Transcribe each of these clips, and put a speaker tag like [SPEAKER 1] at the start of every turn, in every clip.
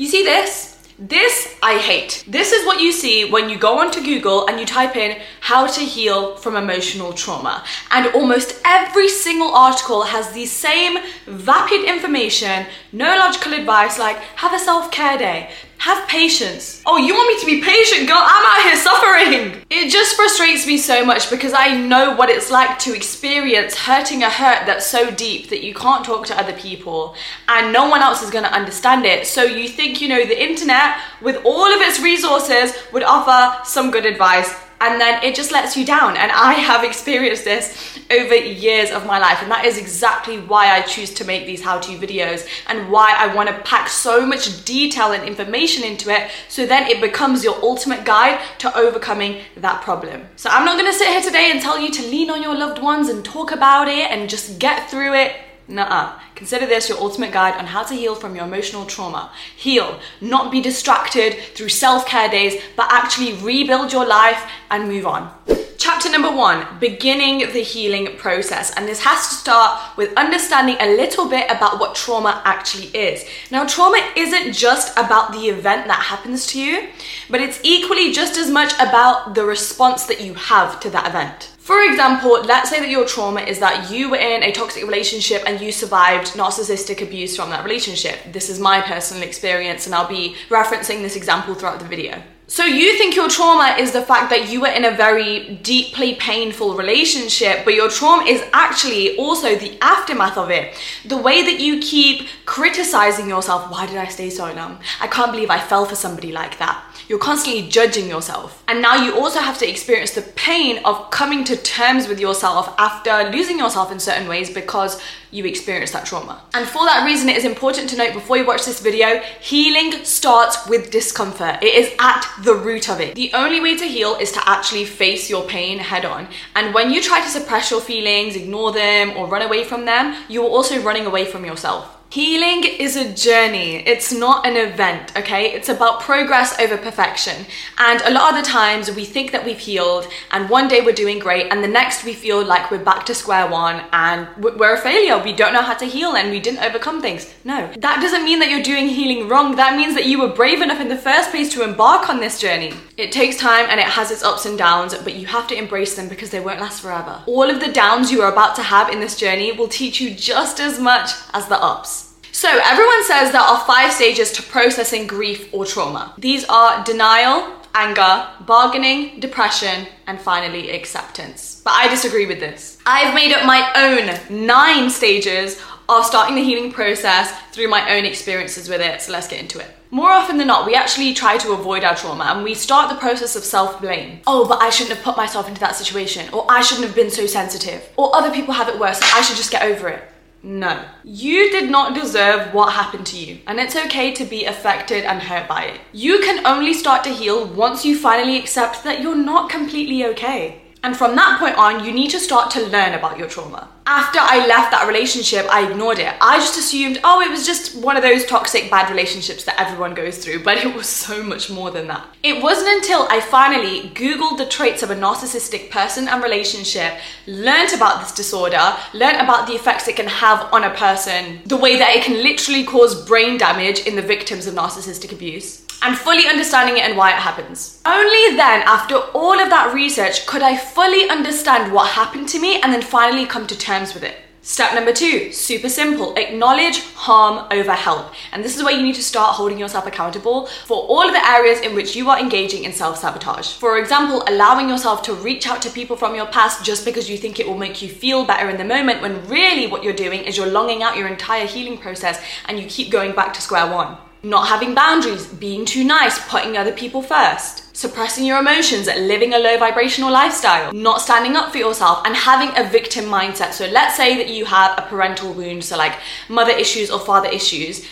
[SPEAKER 1] You see this? This I hate. This is what you see when you go onto Google and you type in how to heal from emotional trauma. And almost every single article has the same vapid information, no logical advice like have a self care day, have patience. Oh, you want me to be patient, girl? I'm out here suffering. It just frustrates me so much because I know what it's like to experience hurting a hurt that's so deep that you can't talk to other people and no one else is going to understand it. So you think, you know, the internet with all of its resources would offer some good advice and then it just lets you down. And I have experienced this over years of my life, and that is exactly why I choose to make these how to videos and why I want to pack so much detail and information into it so then it becomes your ultimate guide to overcoming that problem. So I'm not going to sit here today and tell you to lean on your loved ones and talk about it and just get through it. Nuh-uh. Consider this your ultimate guide on how to heal from your emotional trauma. Heal, not be distracted through self-care days, but actually rebuild your life and move on. Chapter number one, beginning the healing process. And this has to start with understanding a little bit about what trauma actually is. Now, trauma isn't just about the event that happens to you, but it's equally just as much about the response that you have to that event. For example, let's say that your trauma is that you were in a toxic relationship and you survived narcissistic abuse from that relationship. This is my personal experience, and I'll be referencing this example throughout the video. So you think your trauma is the fact that you were in a very deeply painful relationship, but your trauma is actually also the aftermath of it. The way that you keep criticizing yourself. Why did I stay so long? I can't believe I fell for somebody like that. You're constantly judging yourself. And now you also have to experience the pain of coming to terms with yourself after losing yourself in certain ways because you experienced that trauma. And for that reason, it is important to note before you watch this video, healing starts with discomfort. It is at the root of it. The only way to heal is to actually face your pain head on. And when you try to suppress your feelings, ignore them, or run away from them, you are also running away from yourself. Healing is a journey, it's not an event, okay? It's about progress over perfection. And a lot of the times we think that we've healed, and one day we're doing great, and the next we feel like we're back to square one and we're a failure. We don't know how to heal and we didn't overcome things. No, that doesn't mean that you're doing healing wrong. That means that you were brave enough in the first place to embark on this journey. It takes time and it has its ups and downs, but you have to embrace them because they won't last forever. All of the downs you are about to have in this journey will teach you just as much as the ups. So, everyone says there are five stages to processing grief or trauma. These are denial, anger, bargaining, depression, and finally acceptance. But I disagree with this. I've made up my own nine stages of starting the healing process through my own experiences with it. So, let's get into it. More often than not, we actually try to avoid our trauma and we start the process of self blame. Oh, but I shouldn't have put myself into that situation, or I shouldn't have been so sensitive, or other people have it worse, I should just get over it. No. You did not deserve what happened to you, and it's okay to be affected and hurt by it. You can only start to heal once you finally accept that you're not completely okay. And from that point on, you need to start to learn about your trauma after I left that relationship, I ignored it. I just assumed, oh, it was just one of those toxic, bad relationships that everyone goes through, but it was so much more than that. It wasn't until I finally Googled the traits of a narcissistic person and relationship, learned about this disorder, learned about the effects it can have on a person, the way that it can literally cause brain damage in the victims of narcissistic abuse and fully understanding it and why it happens. Only then, after all of that research, could I fully understand what happened to me and then finally come to terms with it. Step number two, super simple, acknowledge harm over help. And this is where you need to start holding yourself accountable for all of the areas in which you are engaging in self sabotage. For example, allowing yourself to reach out to people from your past just because you think it will make you feel better in the moment, when really what you're doing is you're longing out your entire healing process and you keep going back to square one not having boundaries, being too nice, putting other people first, suppressing your emotions, living a low vibrational lifestyle, not standing up for yourself, and having a victim mindset. So, let's say that you have a parental wound, so like mother issues or father issues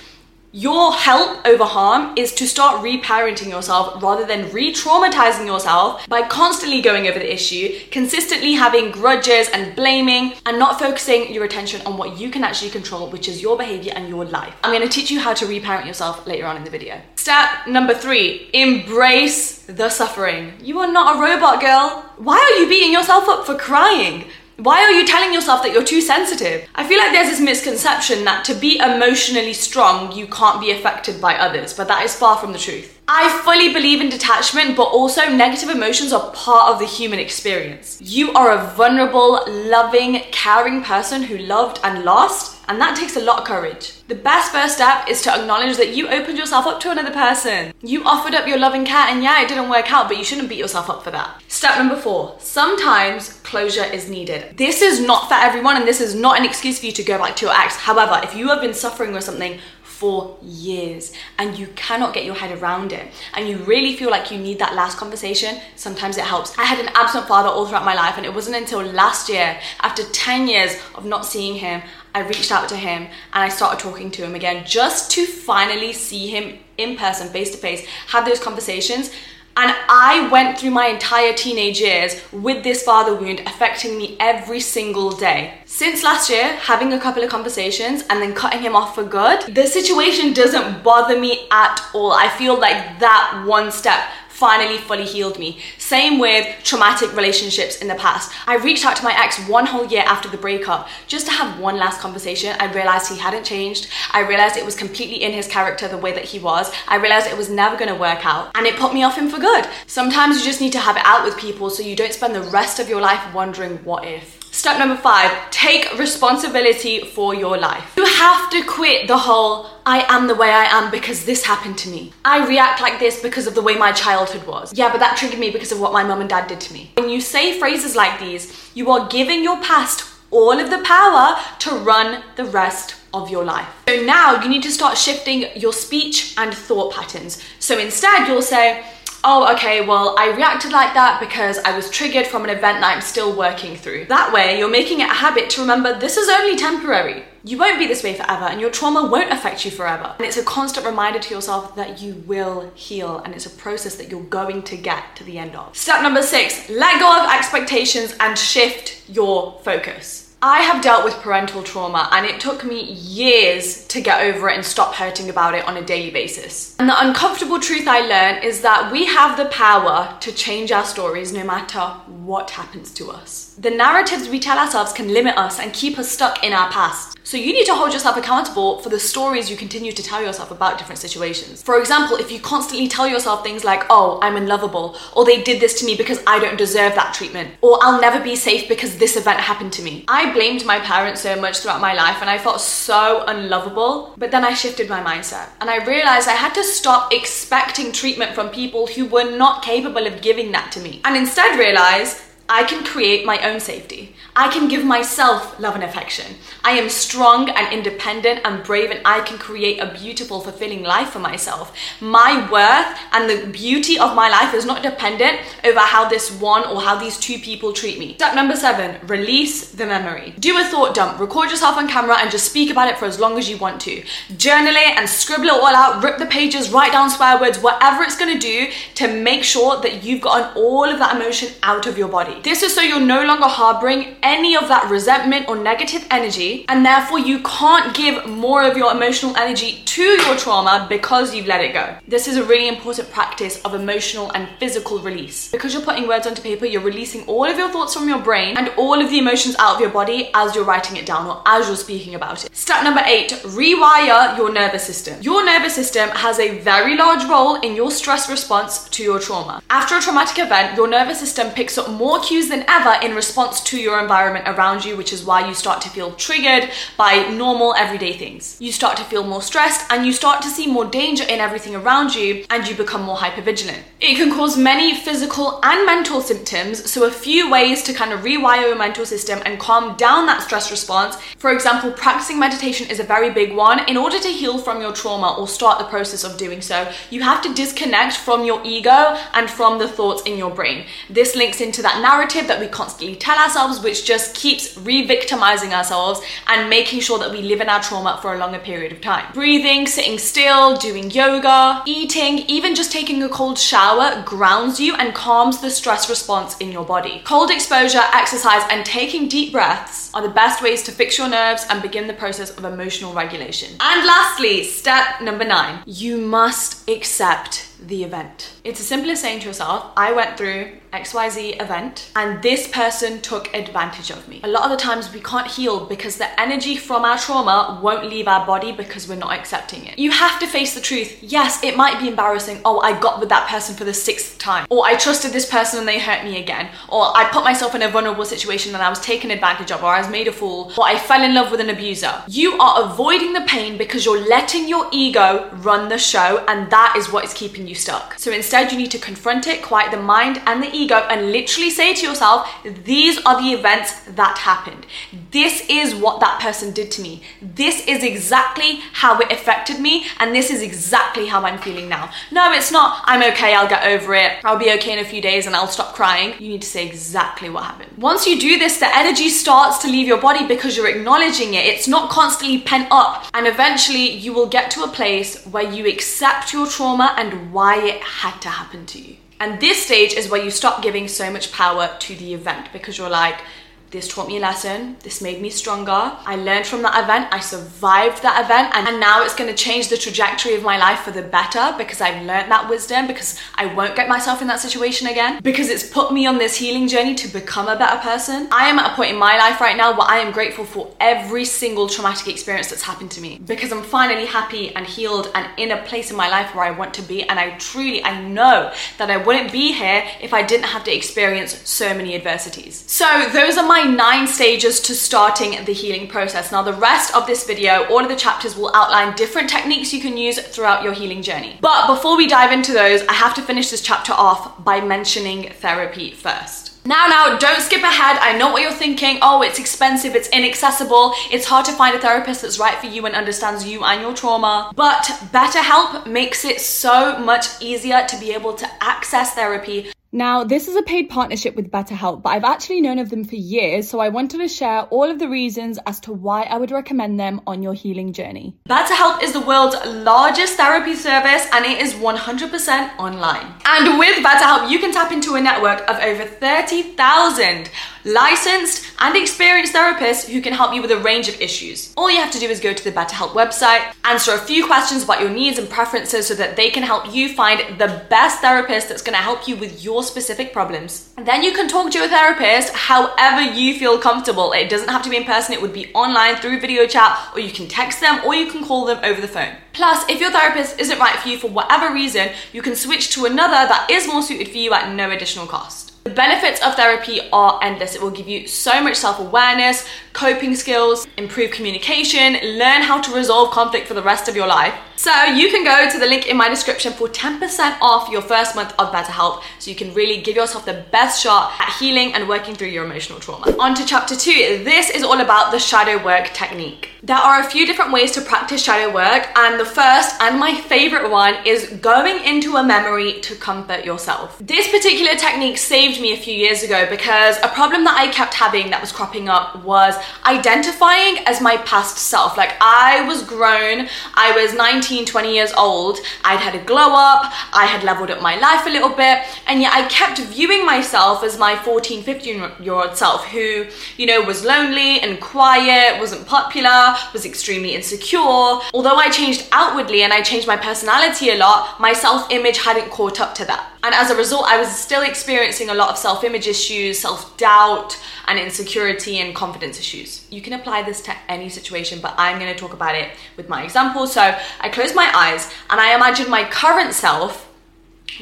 [SPEAKER 1] your help over harm is to start reparenting yourself rather than re traumatizing yourself by constantly going over the issue, consistently having grudges and blaming, and not focusing your attention on what you can actually control, which is your behavior and your life. I'm gonna teach you how to reparent yourself later on in the video. Step number three embrace the suffering. You are not a robot, girl. Why are you beating yourself up for crying? Why are you telling yourself that you're too sensitive? I feel like there's this misconception that to be emotionally strong, you can't be affected by others, but that is far from the truth. I fully believe in detachment, but also negative emotions are part of the human experience. You are a vulnerable, loving, caring person who loved and lost, and that takes a lot of courage. The best first step is to acknowledge that you opened yourself up to another person. You offered up your loving care, and yeah, it didn't work out, but you shouldn't beat yourself up for that. Step number four sometimes closure is needed. This is not for everyone, and this is not an excuse for you to go back to your ex. However, if you have been suffering with something for years and you cannot get your head around it. And you really feel like you need that last conversation, sometimes it helps. I had an absent father all throughout my life, and it wasn't until last year, after 10 years of not seeing him, I reached out to him and I started talking to him again just to finally see him in person, face to face, have those conversations and I went through my entire teenage years with this father wound affecting me every single day. Since last year, having a couple of conversations and then cutting him off for good, the situation doesn't bother me at all. I feel like that one step finally fully healed me. Same with traumatic relationships in the past. I reached out to my ex one whole year after the breakup just to have one last conversation. I realized he hadn't changed. I realized it was completely in his character the way that he was. I realized it was never gonna work out and it put me off him for good. Sometimes you just need to have it out with people so you don't spend the rest of your life wondering what if. Step number five, take responsibility for your life. You have to quit the whole, I am the way I am because this happened to me. I react like this because of the way my childhood was. Yeah, but that triggered me because of what my mum and dad did to me. When you say phrases like these, you are giving your past all of the power to run the rest of your life. So now you need to start shifting your speech and thought patterns. So instead, you'll say, oh, okay, well, I reacted like that because I was triggered from an event that I'm still working through. That way, you're making it a habit to remember this is only temporary. You won't be this way forever, and your trauma won't affect you forever. And it's a constant reminder to yourself that you will heal, and it's a process that you're going to get to the end of. Step number six let go of expectations and shift your focus. I have dealt with parental trauma and it took me years to get over it and stop hurting about it on a daily basis. And the uncomfortable truth I learned is that we have the power to change our stories no matter what happens to us. The narratives we tell ourselves can limit us and keep us stuck in our past. So you need to hold yourself accountable for the stories you continue to tell yourself about different situations. For example, if you constantly tell yourself things like, oh, I'm unlovable, or they did this to me because I don't deserve that treatment, or I'll never be safe because this event happened to me. I blamed my parents so much throughout my life and I felt so unlovable, but then I shifted my mindset and I realized I had to stop expecting treatment from people who were not capable of giving that to me. And instead realize I can create my own safety. I can give myself love and affection. I am strong and independent and brave, and I can create a beautiful, fulfilling life for myself. My worth and the beauty of my life is not dependent over how this one or how these two people treat me. Step number seven release the memory. Do a thought dump, record yourself on camera, and just speak about it for as long as you want to. Journal it and scribble it all out, rip the pages, write down swear words, whatever it's gonna do to make sure that you've gotten all of that emotion out of your body. This is so you're no longer harboring any of that resentment or negative energy, and therefore you can't give more of your emotional energy to your trauma because you've let it go. This is a really important practice of emotional and physical release. Because you're putting words onto paper, you're releasing all of your thoughts from your brain and all of the emotions out of your body as you're writing it down or as you're speaking about it. Step number eight rewire your nervous system. Your nervous system has a very large role in your stress response to your trauma. After a traumatic event, your nervous system picks up more cues than ever in response to your environment around you, which is why you start to feel triggered by normal everyday things. You start to feel more stressed and you start to see more danger in everything around you and you become more hypervigilant. It can cause many physical and mental symptoms, so a few ways to kind of rewire your mental system and calm down that stress response. For example, practicing meditation is a very big one. In order to heal from your trauma or start the process of doing so, you have to disconnect from your ego and from the thoughts in your brain. This links into that narrative that we constantly tell ourselves, which just keeps re victimizing ourselves and making sure that we live in our trauma for a longer period of time. Breathing, sitting still, doing yoga, eating, even just taking a cold shower grounds you and calms the stress response in your body. Cold exposure, exercise, and taking deep breaths are the best ways to fix your nerves and begin the process of emotional regulation. And lastly, step number nine you must accept the event. It's as simple as saying to yourself, I went through XYZ event and this person took advantage of me. A lot of the times we can't heal because the energy from our trauma won't leave our body because we're not accepting it. You have to face the truth. Yes, it might be embarrassing. Oh, I got with that person for the sixth time. Or I trusted this person and they hurt me again. Or I put myself in a vulnerable situation and I was taken advantage of or I was made a fool. Or I fell in love with an abuser. You are avoiding the pain because you're letting your ego run the show and that is what is keeping you stuck. So instead you need to confront it, quiet the mind and the ego and literally say to yourself, these are the events that happened. This is what that person did to me. This is exactly how it affected me, and this is exactly how I'm feeling now. No, it's not, I'm okay, I'll get over it, I'll be okay in a few days and I'll stop crying. You need to say exactly what happened. Once you do this, the energy starts to leave your body because you're acknowledging it. It's not constantly pent up, and eventually you will get to a place where you accept your trauma and why it had to happen to you. And this stage is where you stop giving so much power to the event because you're like, this taught me a lesson. This made me stronger. I learned from that event. I survived that event. And now it's going to change the trajectory of my life for the better because I've learned that wisdom, because I won't get myself in that situation again, because it's put me on this healing journey to become a better person. I am at a point in my life right now where I am grateful for every single traumatic experience that's happened to me because I'm finally happy and healed and in a place in my life where I want to be. And I truly, I know that I wouldn't be here if I didn't have to experience so many adversities. So those are my my nine stages to starting the healing process. Now, the rest of this video, all of the chapters will outline different techniques you can use throughout your healing journey. But before we dive into those, I have to finish this chapter off by mentioning therapy first. Now, now, don't skip ahead. I know what you're thinking. Oh, it's expensive, it's inaccessible, it's hard to find a therapist that's right for you and understands you and your trauma. But BetterHelp makes it so much easier to be able to access therapy
[SPEAKER 2] now, this is a paid partnership with BetterHelp, but I've actually known of them for years, so I wanted to share all of the reasons as to why I would recommend them on your healing journey.
[SPEAKER 1] BetterHelp is the world's largest therapy service and it is 100% online. And with BetterHelp, you can tap into a network of over 30,000 licensed and experienced therapists who can help you with a range of issues. All you have to do is go to the BetterHelp website, answer a few questions about your needs and preferences so that they can help you find the best therapist that's going to help you with your specific problems. And then you can talk to your therapist however you feel comfortable. It doesn't have to be in person, it would be online through video chat, or you can text them or you can call them over the phone. Plus, if your therapist isn't right for you for whatever reason, you can switch to another that is more suited for you at no additional cost. The benefits of therapy are endless. It will give you so much self awareness, coping skills, improve communication, learn how to resolve conflict for the rest of your life. So you can go to the link in my description for 10% off your first month of BetterHelp so you can really give yourself the best shot at healing and working through your emotional trauma. On to chapter two. This is all about the shadow work technique. There are a few different ways to practice shadow work, and the first and my favorite one is going into a memory to comfort yourself. This particular technique saved me a few years ago because a problem that I kept having that was cropping up was identifying as my past self. Like I was grown, I was 19 19, 20 years old, I'd had a glow up, I had leveled up my life a little bit, and yet I kept viewing myself as my 14, 15 year old self who, you know, was lonely and quiet, wasn't popular, was extremely insecure. Although I changed outwardly and I changed my personality a lot, my self image hadn't caught up to that. And as a result, I was still experiencing a lot of self image issues, self doubt, and insecurity and confidence issues. You can apply this to any situation, but I'm gonna talk about it with my example. So I close my eyes and I imagine my current self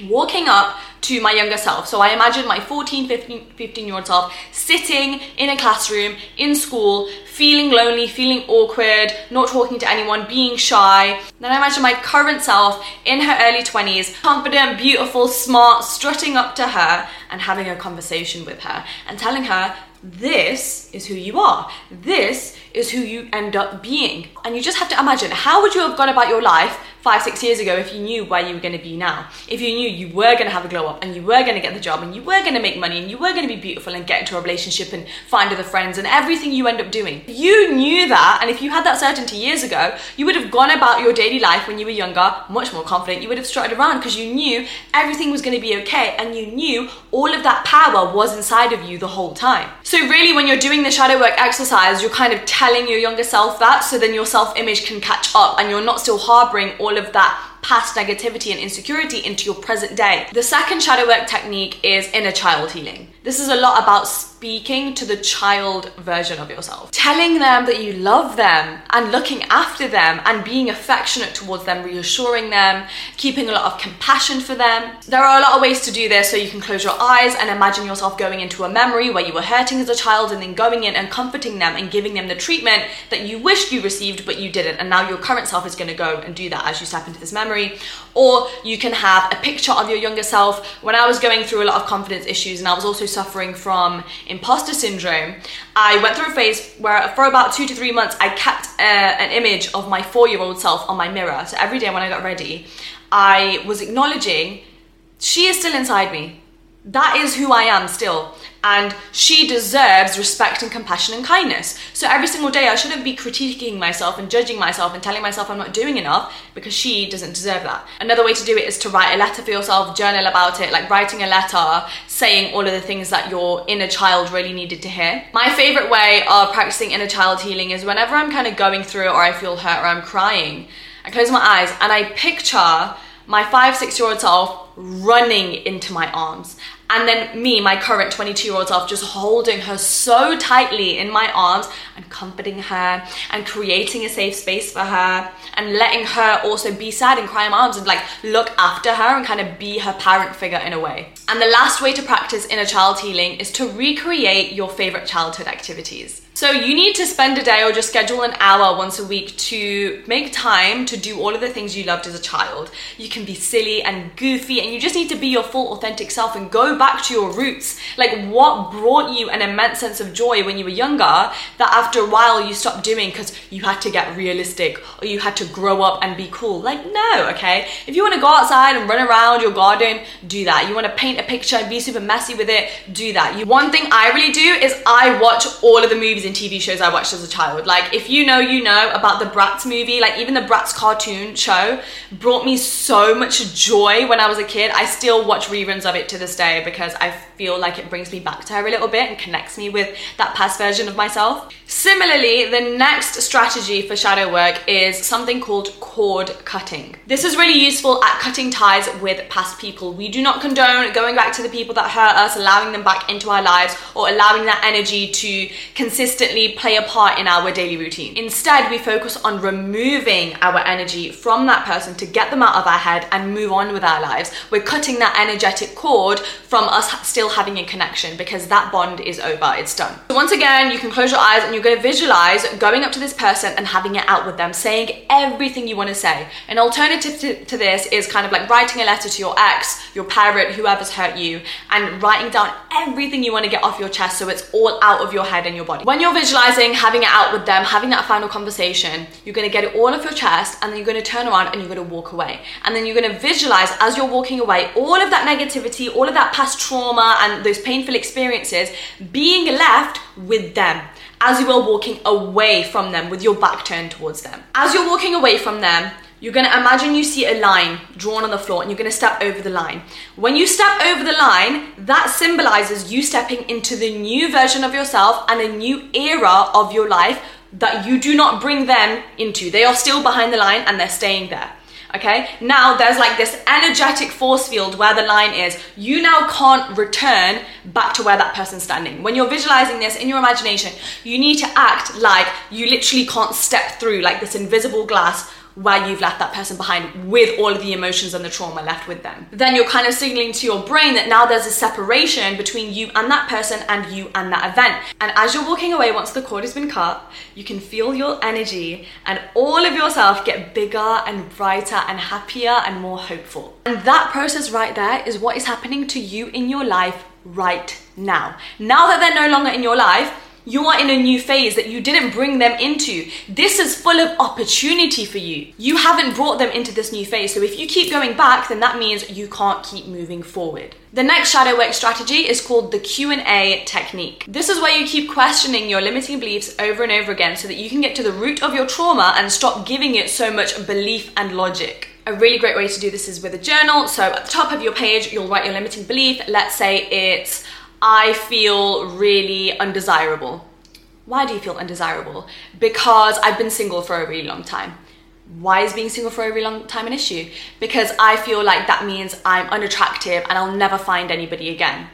[SPEAKER 1] walking up to my younger self. So I imagine my 14, 15, 15 year old self sitting in a classroom in school, feeling lonely, feeling awkward, not talking to anyone, being shy. Then I imagine my current self in her early 20s, confident, beautiful, smart, strutting up to her and having a conversation with her and telling her this is who you are. This is who you end up being. And you just have to imagine how would you have gone about your life five, six years ago if you knew where you were going to be now? If you knew you were going to have a glow up and you were going to get the job and you were going to make money and you were going to be beautiful and get into a relationship and find other friends and everything you end up doing. You knew that, and if you had that certainty years ago, you would have gone about your daily life when you were younger much more confident. You would have strutted around because you knew everything was going to be okay and you knew all of that power was inside of you the whole time. So, really, when you're doing the shadow work exercise, you're kind of telling your younger self that so then your self image can catch up and you're not still harboring all of that past negativity and insecurity into your present day. The second shadow work technique is inner child healing. This is a lot about speaking to the child version of yourself, telling them that you love them and looking after them and being affectionate towards them, reassuring them, keeping a lot of compassion for them. There are a lot of ways to do this, so you can close your eyes and imagine yourself going into a memory where you were hurting as a child and then going in and comforting them and giving them the treatment that you wished you received but you didn't. And now your current self is going to go and do that as you step into this memory. Or you can have a picture of your younger self. When I was going through a lot of confidence issues and I was also suffering from imposter syndrome, I went through a phase where for about two to three months I kept uh, an image of my four year old self on my mirror. So every day when I got ready, I was acknowledging she is still inside me. That is who I am still and she deserves respect and compassion and kindness. So every single day, I shouldn't be critiquing myself and judging myself and telling myself I'm not doing enough because she doesn't deserve that. Another way to do it is to write a letter for yourself, journal about it, like writing a letter saying all of the things that your inner child really needed to hear. My favorite way of practicing inner child healing is whenever I'm kind of going through or I feel hurt or I'm crying, I close my eyes and I picture my five, six year old self running into my arms and then me, my current 22 year old self, just holding her so tightly in my arms and comforting her and creating a safe space for her and letting her also be sad and cry in my arms and like look after her and kind of be her parent figure in a way. And the last way to practice inner child healing is to recreate your favorite childhood activities. So you need to spend a day or just schedule an hour once a week to make time to do all of the things you loved as a child. You can be silly and goofy and you just need to be your full authentic self and go back to your roots. Like what brought you an immense sense of joy when you were younger that after a while you stopped doing because you had to get realistic or you had to grow up and be cool. Like no, okay? If you want to go outside and run around your garden, do that. You want to paint a picture and be super messy with it, do that. You, one thing I really do is I watch all of the movies and TV shows I watched as a child. Like, if you know, you know about the Bratz movie, like, even the Bratz cartoon show brought me so much joy when I was a kid. I still watch reruns of it to this day because I feel like it brings me back to her a little bit and connects me with that past version of myself. Similarly, the next strategy for shadow work is something called cord cutting. This is really useful at cutting ties with past people. We do not condone going back to the people that hurt us, allowing them back into our lives, or allowing that energy to consistently play a part in our daily routine. Instead, we focus on removing our energy from that person to get them out of our head and move on with our lives. We're cutting that energetic cord from us still having a connection because that bond is over, it's done. So once again, you can close your eyes and you're going to visualize going up to this person and having it out with them, saying everything you want to say. An alternative to, to this is kind of like writing a letter to your ex, your parent, whoever's hurt you, and writing down everything you want to get off your chest so it's all out of your head and your body. When you're visualizing having it out with them, having that final conversation, you're going to get it all off your chest and then you're going to turn around and you're going to walk away. And then you're going to visualize as you're walking away all of that negativity, all of that past trauma and those painful experiences being left with them as you are walking away from them with your back turned towards them. As you're walking away from them, you're going to imagine you see a line drawn on the floor and you're going to step over the line. When you step over the line, that symbolizes you stepping into the new version of yourself and a new era of your life that you do not bring them into. They are still behind the line and they're staying there. Okay, now there's like this energetic force field where the line is. You now can't return back to where that person's standing. When you're visualizing this in your imagination, you need to act like you literally can't step through like this invisible glass where you've left that person behind with all of the emotions and the trauma left with them. Then you're kind of signaling to your brain that now there's a separation between you and that person and you and that event. And as you're walking away, once the cord has been cut, you can feel your energy and all of yourself get bigger and brighter and happier and more hopeful. And that process right there is what is happening to you in your life right now. Now that they're no longer in your life, you are in a new phase that you didn't bring them into. This is full of opportunity for you. You haven't brought them into this new phase. So if you keep going back, then that means you can't keep moving forward. The next shadow work strategy is called the Q&A technique. This is where you keep questioning your limiting beliefs over and over again so that you can get to the root of your trauma and stop giving it so much belief and logic. A really great way to do this is with a journal. So at the top of your page, you'll write your limiting belief. Let's say it's I feel really undesirable. Why do you feel undesirable? Because I've been single for a really long time. Why is being single for a really long time an issue? Because I feel like that means I'm unattractive and I'll never find anybody again.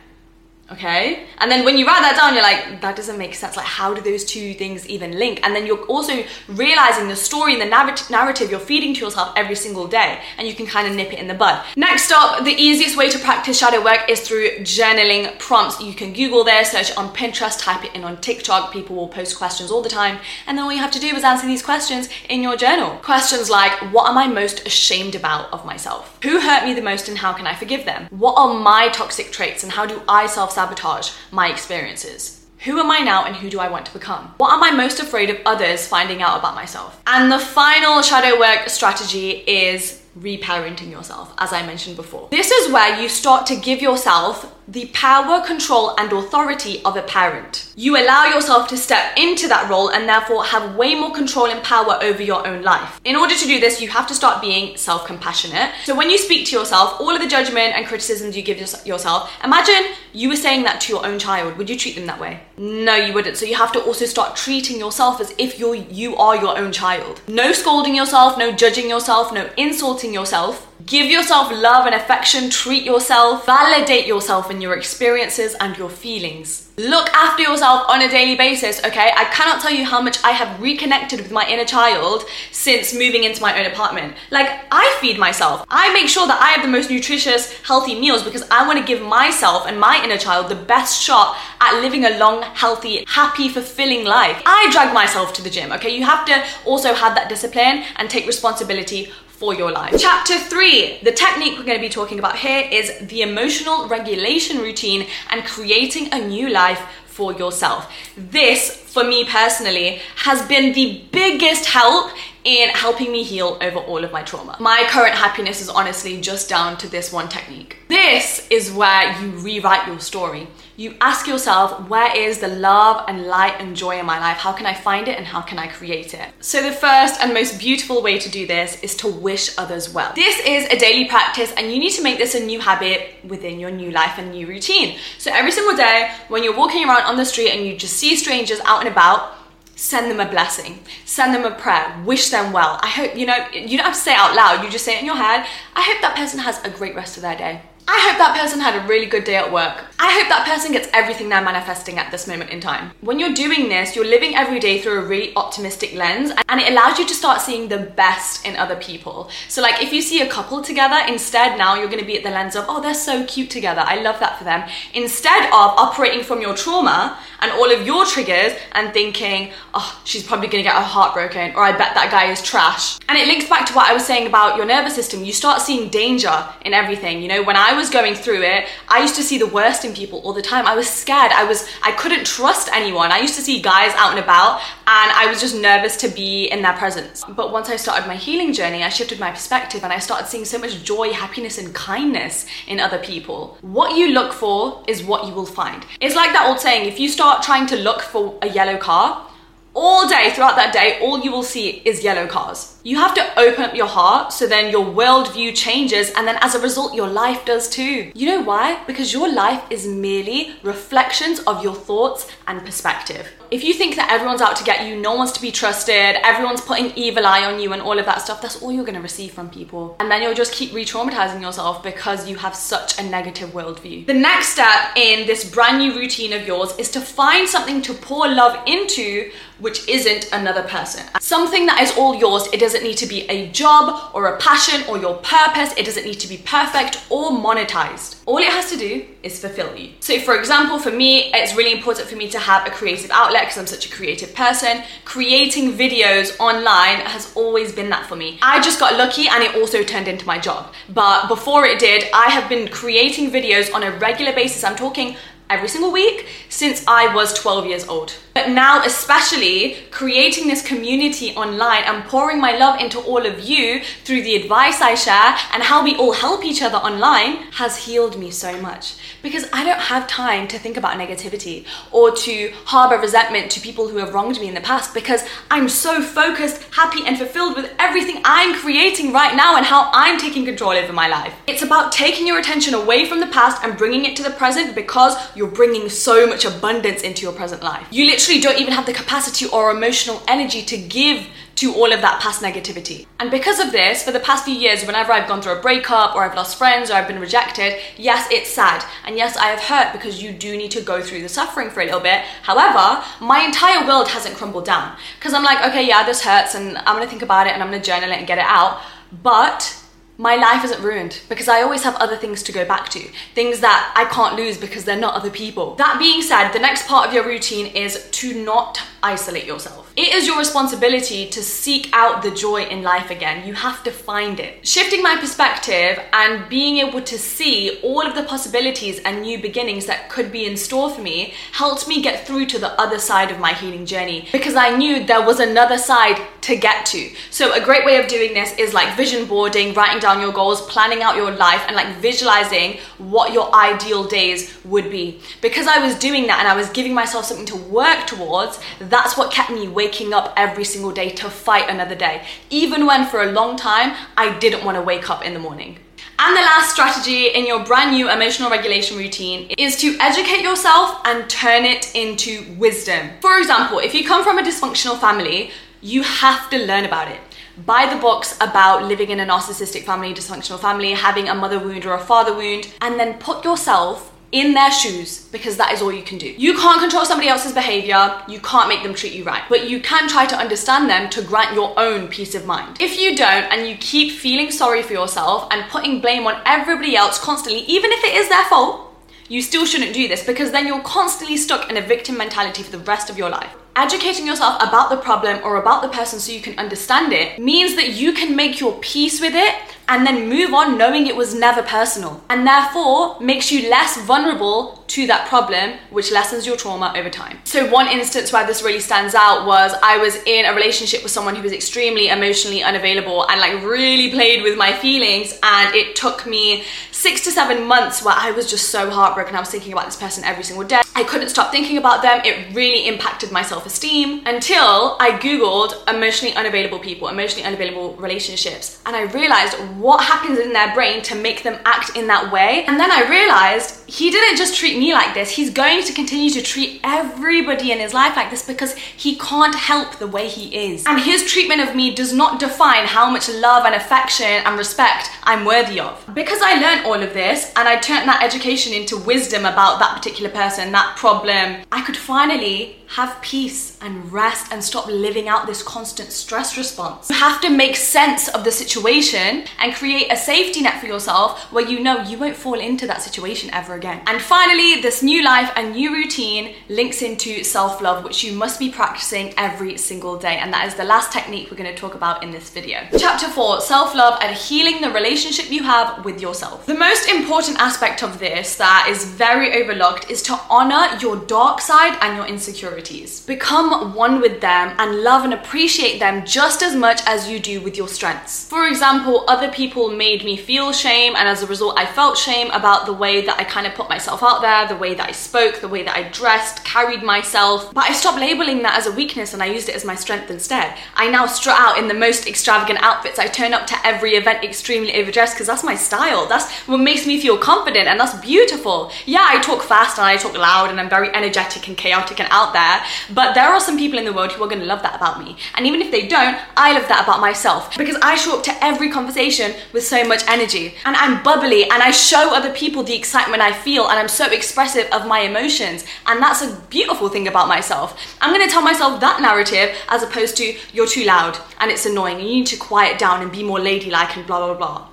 [SPEAKER 1] Okay? And then when you write that down, you're like, that doesn't make sense. Like, how do those two things even link? And then you're also realizing the story and the narrative you're feeding to yourself every single day, and you can kind of nip it in the bud. Next up, the easiest way to practice shadow work is through journaling prompts. You can Google there, search on Pinterest, type it in on TikTok. People will post questions all the time, and then all you have to do is answer these questions in your journal. Questions like, what am I most ashamed about of myself? Who hurt me the most, and how can I forgive them? What are my toxic traits, and how do I self sabotage my experiences. Who am I now and who do I want to become? What am I most afraid of others finding out about myself? And the final shadow work strategy is reparenting yourself, as I mentioned before. This is where you start to give yourself the power, control, and authority of a parent. You allow yourself to step into that role and therefore have way more control and power over your own life. In order to do this, you have to start being self compassionate. So when you speak to yourself, all of the judgment and criticisms you give yourself, imagine you were saying that to your own child. Would you treat them that way? No, you wouldn't. So you have to also start treating yourself as if you're you are your own child. No scolding yourself, no judging yourself, no insulting yourself Give yourself love and affection, treat yourself, validate yourself in your experiences and your feelings. Look after yourself on a daily basis, okay? I cannot tell you how much I have reconnected with my inner child since moving into my own apartment. Like, I feed myself. I make sure that I have the most nutritious, healthy meals because I want to give myself and my inner child the best shot at living a long, healthy, happy, fulfilling life. I drag myself to the gym, okay? You have to also have that discipline and take responsibility for your life. Chapter three, the technique we're going to be talking about here is the emotional regulation routine and creating a new life for yourself. This, for me personally, has been the biggest help in helping me heal over all of my trauma. My current happiness is honestly just down to this one technique. This is where you rewrite your story. You ask yourself, where is the love and light and joy in my life? How can I find it and how can I create it? So, the first and most beautiful way to do this is to wish others well. This is a daily practice, and you need to make this a new habit within your new life and new routine. So, every single day, when you're walking around on the street and you just see strangers out and about, send them a blessing, send them a prayer, wish them well. I hope, you know, you don't have to say it out loud, you just say it in your head. I hope that person has a great rest of their day. I hope that person had a really good day at work. I hope that person gets everything they're manifesting at this moment in time. When you're doing this, you're living every day through a really optimistic lens and it allows you to start seeing the best in other people. So, like, if you see a couple together, instead now you're gonna be at the lens of, oh, they're so cute together. I love that for them. Instead of operating from your trauma and all of your triggers and thinking, oh, she's probably gonna get her heart broken, or I bet that guy is trash. And it links back to what I was saying about your nervous system. You start seeing danger in everything. You know, when I was going through it, I used to see the worst in people all the time. I was scared. I was, I couldn't trust anyone. I used to see guys out and about, and I was just nervous to be in their presence. But once I started my healing journey, I shifted my perspective and I started seeing so much joy, happiness, and kindness in other people. What you look for is what you will find. It's like that old saying if you start trying to look for a yellow car, all day throughout that day, all you will see is yellow cars. You have to open up your heart so then your worldview changes, and then as a result, your life does too. You know why? Because your life is merely reflections of your thoughts and perspective. If you think that everyone's out to get you, no one's to be trusted, everyone's putting evil eye on you, and all of that stuff, that's all you're gonna receive from people. And then you'll just keep re traumatizing yourself because you have such a negative worldview. The next step in this brand new routine of yours is to find something to pour love into which isn't another person. Something that is all yours. It doesn't need to be a job or a passion or your purpose. It doesn't need to be perfect or monetized. All it has to do is fulfill you. So, for example, for me, it's really important for me to have a creative outlet because I'm such a creative person. Creating videos online has always been that for me. I just got lucky and it also turned into my job. But before it did, I have been creating videos on a regular basis. I'm talking every single week since I was 12 years old. But now, especially creating this community online and pouring my love into all of you through the advice I share and how we all help each other online has healed me so much. Because I don't have time to think about negativity or to harbor resentment to people who have wronged me in the past because I'm so focused, happy, and fulfilled with everything I'm creating right now and how I'm taking control over my life. It's about taking your attention away from the past and bringing it to the present because you're bringing so much abundance into your present life. You literally literally don't even have the capacity or emotional energy to give to all of that past negativity. And because of this, for the past few years, whenever I've gone through a breakup or I've lost friends or I've been rejected, yes, it's sad. And yes, I have hurt because you do need to go through the suffering for a little bit. However, my entire world hasn't crumbled down. Because I'm like, okay, yeah, this hurts and I'm gonna think about it and I'm gonna journal it and get it out. But my life isn't ruined because I always have other things to go back to, things that I can't lose because they're not other people. That being said, the next part of your routine is to not isolate yourself. It is your responsibility to seek out the joy in life again. You have to find it. Shifting my perspective and being able to see all of the possibilities and new beginnings that could be in store for me helped me get through to the other side of my healing journey because I knew there was another side to get to. So, a great way of doing this is like vision boarding, writing down your goals, planning out your life, and like visualizing what your ideal days would be. Because I was doing that and I was giving myself something to work towards, that's what kept me waking up every single day to fight another day. Even when for a long time I didn't want to wake up in the morning. And the last strategy in your brand new emotional regulation routine is to educate yourself and turn it into wisdom. For example, if you come from a dysfunctional family, you have to learn about it. Buy the books about living in a narcissistic family, dysfunctional family, having a mother wound or a father wound, and then put yourself in their shoes because that is all you can do. You can't control somebody else's behavior, you can't make them treat you right, but you can try to understand them to grant your own peace of mind. If you don't and you keep feeling sorry for yourself and putting blame on everybody else constantly, even if it is their fault, you still shouldn't do this because then you're constantly stuck in a victim mentality for the rest of your life. Educating yourself about the problem or about the person so you can understand it means that you can make your peace with it and then move on knowing it was never personal and therefore makes you less vulnerable to that problem, which lessens your trauma over time. So, one instance where this really stands out was I was in a relationship with someone who was extremely emotionally unavailable and like really played with my feelings, and it took me six to seven months where I was just so heartbroken. I was thinking about this person every single day. I couldn't stop thinking about them. It really impacted my self esteem until I Googled emotionally unavailable people, emotionally unavailable relationships, and I realized what happens in their brain to make them act in that way. And then I realized he didn't just treat me like this, he's going to continue to treat everybody in his life like this because he can't help the way he is. And his treatment of me does not define how much love and affection and respect I'm worthy of. Because I learned all of this and I turned that education into wisdom about that particular person, that problem, I could finally have peace and rest and stop living out this constant stress response. You have to make sense of the situation and create a safety net for yourself where you know you won't fall into that situation ever again. And finally, this new life and new routine links into self love, which you must be practicing every single day. And that is the last technique we're going to talk about in this video. Chapter 4 Self love and healing the relationship you have with yourself. The most important aspect of this that is very overlooked is to honor your dark side and your insecurity Become one with them and love and appreciate them just as much as you do with your strengths. For example, other people made me feel shame, and as a result, I felt shame about the way that I kind of put myself out there, the way that I spoke, the way that I dressed, carried myself. But I stopped labeling that as a weakness and I used it as my strength instead. I now strut out in the most extravagant outfits. I turn up to every event extremely overdressed because that's my style. That's what makes me feel confident and that's beautiful. Yeah, I talk fast and I talk loud and I'm very energetic and chaotic and out there But there are some people in the world who are to love that about me. And even if they don't, I love that about myself because I show up to every conversation with so much energy and I'm bubbly and I show other people the excitement I feel and I'm so expressive of my emotions. And that's a beautiful thing about myself. I'm to tell myself that narrative as opposed to you're too loud and it's annoying and you need to quiet down and be more ladylike and blah blah blah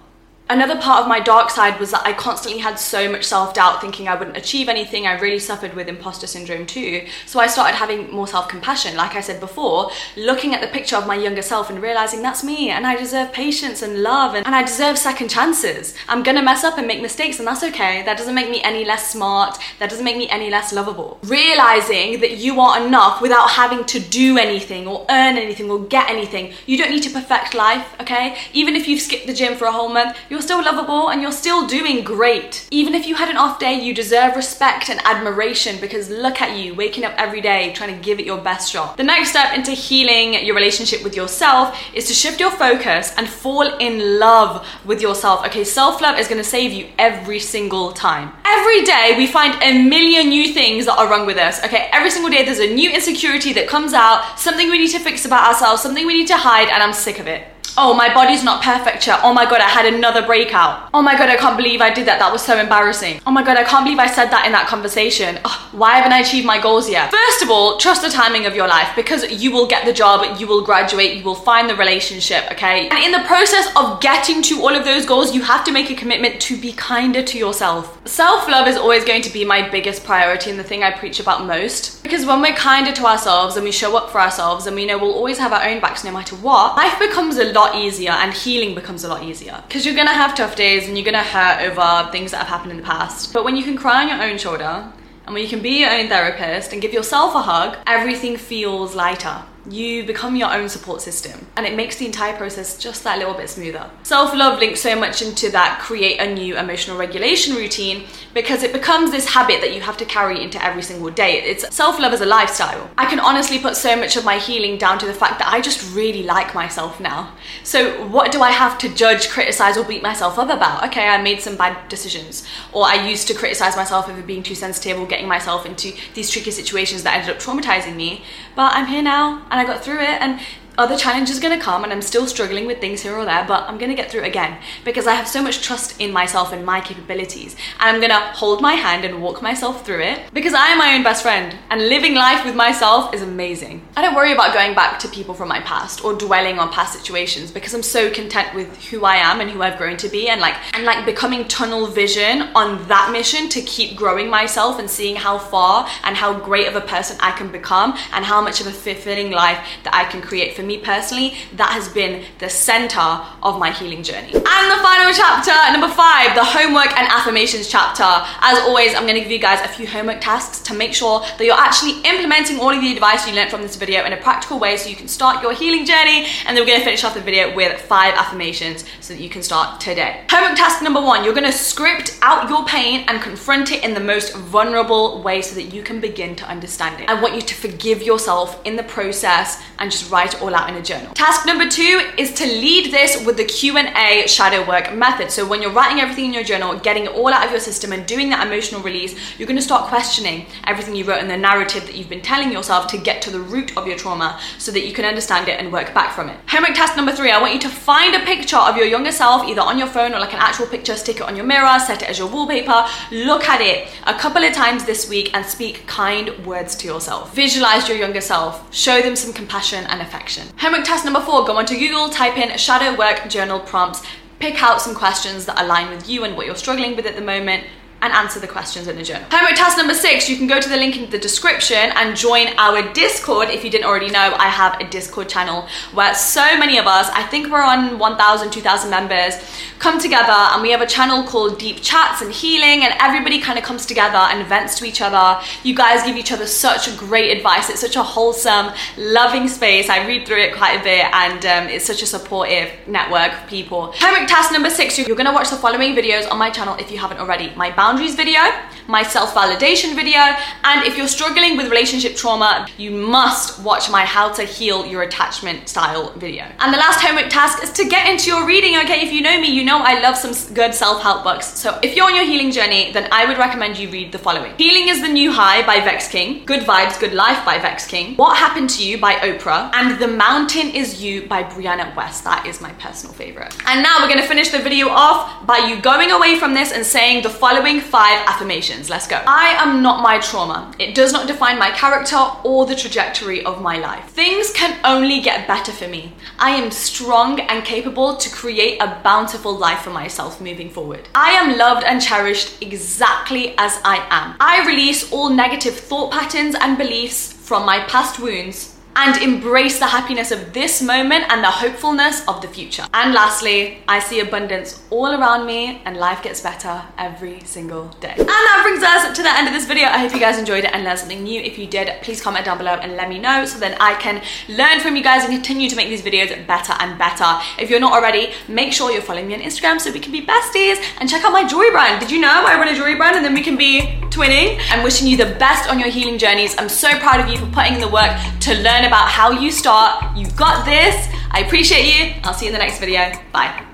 [SPEAKER 1] another part of my dark side was that I constantly had so much self doubt, thinking I wouldn't achieve anything. I really suffered with imposter syndrome too. So I started having more self compassion. Like I said before, looking at the picture of my younger self and realizing that's me and I deserve patience and love and, and I deserve second chances. I'm gonna mess up and make mistakes, and that's okay. That doesn't make me any less smart, that doesn't make me any less lovable. Realizing that you are enough without having to do anything or earn anything or get anything. You don't need to perfect life, okay? Even if you've skipped the gym for a whole month, you're you're still lovable and you're still doing great. Even if you had an off day, you deserve respect and admiration because look at you waking up every day trying to give it your best shot. The next step into healing your relationship with yourself is to shift your focus and fall in love with yourself. Okay, self love is gonna save you every single time. Every day we find a million new things that are wrong with us. Okay, every single day there's a new insecurity that comes out, something we need to fix about ourselves, something we need to hide, and I'm sick of it. Oh, my body's not perfect yet. Oh my god, I had another breakout. Oh my god, I can't believe I did that. That was so embarrassing. Oh my god, I can't believe I said that in that conversation. Oh, why haven't I achieved my goals yet? First of all, trust the timing of your life because you will get the job, you will graduate, you will find the relationship, okay? And in the process of getting to all of those goals, you have to make a commitment to be kinder to yourself. Self love is always going to be my biggest priority and the thing I preach about most. Because when we're kinder to ourselves and we show up for ourselves and we know we'll always have our own backs no matter what, life becomes a lot easier and healing becomes a lot easier. Because you're gonna have tough days and you're gonna hurt over things that have happened in the past. But when you can cry on your own shoulder and when you can be your own therapist and give yourself a hug, everything feels lighter you become your own support system and it makes the entire process just that little bit smoother. Self love links so much into that create a new emotional regulation routine because it becomes this habit that you have to carry into every single day. It's self love as a lifestyle. I can honestly put so much of my healing down to the fact that I just really like myself now. So, what do I have to judge, criticize, or beat myself up about? Okay, I made some bad decisions, or I used to criticize myself over being too sensitive or getting myself into these tricky situations that ended up traumatizing me. But I'm here now and I got through it and other challenges gonna come and I'm still struggling with things here or there, but I'm gonna get through again because I have so much trust in myself and my capabilities. And I'm gonna hold my hand and walk myself through it because I am my own best friend and living life with myself is amazing. I don't worry about going back to people from my past or dwelling on past situations because I'm so content with who I am and who I've grown to be and like and like becoming tunnel vision on that mission to keep growing myself and seeing how far and how great of a person I can become and how much of a fulfilling life that I can create for me personally, that has been the center of my healing journey. And the final chapter, number five, the homework and affirmations chapter. As always, I'm gonna give you guys a few homework tasks to make sure that you're actually implementing all of the advice you learned from this video in a practical way so you can start your healing journey. And then we're gonna finish off the video with five affirmations so that you can start today. Homework task number one, you're gonna script out your pain and confront it in the most vulnerable way so that you can begin to understand it. I want you to forgive yourself in the process and just write it all out in a journal. Task number two is to lead this with the Q&A shadow work method. So when you're writing everything in your journal, getting it all out of your system and doing that emotional release, you're gonna start questioning everything you wrote in the narrative that you've been telling yourself to get to the root of your trauma so that you can understand it and work back from it. Homework task number three, I want you to find a picture of your younger self, either on your phone or like an actual picture, stick it on your mirror, set it as your wallpaper, look at it a couple of times this week and speak kind words to yourself. Visualize your younger self, show them some compassion and affection. Homework task number four, go onto Google, type in shadow work journal prompts, pick out some questions that align with you and what you're struggling with at the moment, and answer the questions in the journal. Homework task number six, you can go to the link in the description and join our Discord. If you didn't already know, I have a Discord channel where so many of us, I think we're on 1,000, 2,000 members, come together and we have a channel called Deep Chats and Healing and everybody kind of comes together and vents to each other. You guys give each other such great advice. It's such a wholesome, loving space. I read through it quite a bit and um, it's such a supportive network of people. Homework task number six, you're gonna watch the following videos on my channel if you haven't already. My boundaries video, my self-validation video, and if you're struggling with relationship trauma, you must watch my how to heal your attachment style video. And the last homework task is to get into your reading, okay? If you know me, you know I love some good self-help books. So if you're on your healing journey, then I would recommend you read the following. Healing is the New High by Vex King, Good Vibes, Good Life by Vex King, What Happened to You by Oprah, and The Mountain is You by Brianna Wiest. That is my personal favorite. And now we're gonna finish the video off by you going away from this and saying the following five affirmations. Let's go. I am not my trauma. It does not define my character or the trajectory of my life. Things can only get better for me. I am strong and capable to create a bountiful life for myself moving forward. I am loved and cherished exactly as I am. I release all negative thought patterns and beliefs from my past wounds and embrace the happiness of this moment and the hopefulness of the future. And lastly, I see abundance all around me and life gets better every single day. And that brings us to the end of this video. I hope you guys enjoyed it and learned something new. If you did, please comment down below and let me know so then I can learn from you guys and continue to make these videos better and better. If you're not already, make sure you're following me on Instagram so we can be besties and check out my jewelry brand. Did you know I run a jewelry brand and then we can be twinning? I'm wishing you the best on your healing journeys. I'm so proud of you for putting in the work to learn about how you start. You got this. I appreciate you. I'll see you in the next video. Bye.